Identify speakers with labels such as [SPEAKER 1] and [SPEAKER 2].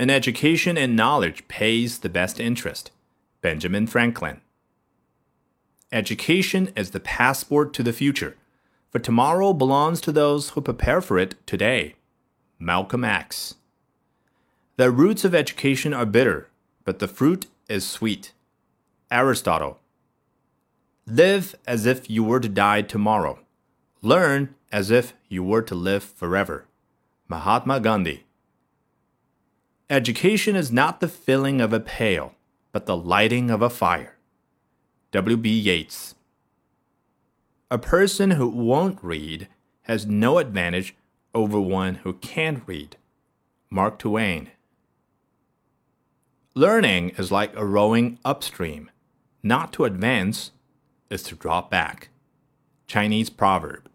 [SPEAKER 1] An education in knowledge pays the best interest. Benjamin Franklin. Education is the passport to the future, for tomorrow belongs to those who prepare for it today. Malcolm X. The roots of education are bitter, but the fruit is sweet. Aristotle. Live as if you were to die tomorrow. Learn as if you were to live forever. Mahatma Gandhi. Education is not the filling of a pail, but the lighting of a fire. W.B. Yeats. A person who won't read has no advantage over one who can't read. Mark Twain. Learning is like a rowing upstream. Not to advance is to drop back. Chinese proverb.